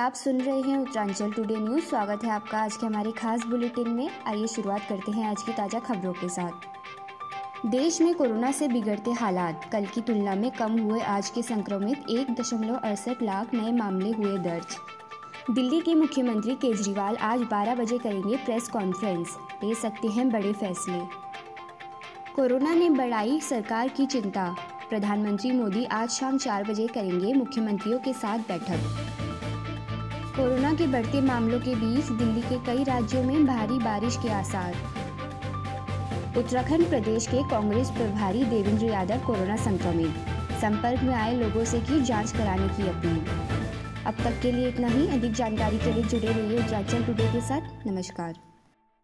आप सुन रहे हैं उत्तरांचल टुडे न्यूज़ स्वागत है आपका आज के हमारे खास बुलेटिन में। आइए शुरुआत करते हैं आज की ताज़ा खबरों के साथ। देश में कोरोना से बिगड़ते हालात। कल की तुलना में कम हुए आज के संक्रमित एक दशमलव अड़सठ लाख नए मामले हुए दर्ज। दिल्ली के मुख्यमंत्री केजरीवाल आज 12 बजे करेंगे प्रेस कॉन्फ्रेंस। ले सकते हैं बड़े फैसले। कोरोना ने बढ़ाई सरकार की चिंता। प्रधानमंत्री मोदी आज शाम चार बजे करेंगे मुख्यमंत्रियों के साथ बैठक। कोरोना के बढ़ते मामलों के बीच दिल्ली के कई राज्यों में भारी बारिश के आसार। उत्तराखंड प्रदेश के कांग्रेस प्रभारी देवेंद्र यादव कोरोना संक्रमित। संपर्क में आए लोगों से की जाँच कराने की अपील। अब तक के लिए इतना ही। अधिक जानकारी के लिए जुड़े रहिए उत्तराचल टुडे के साथ। नमस्कार।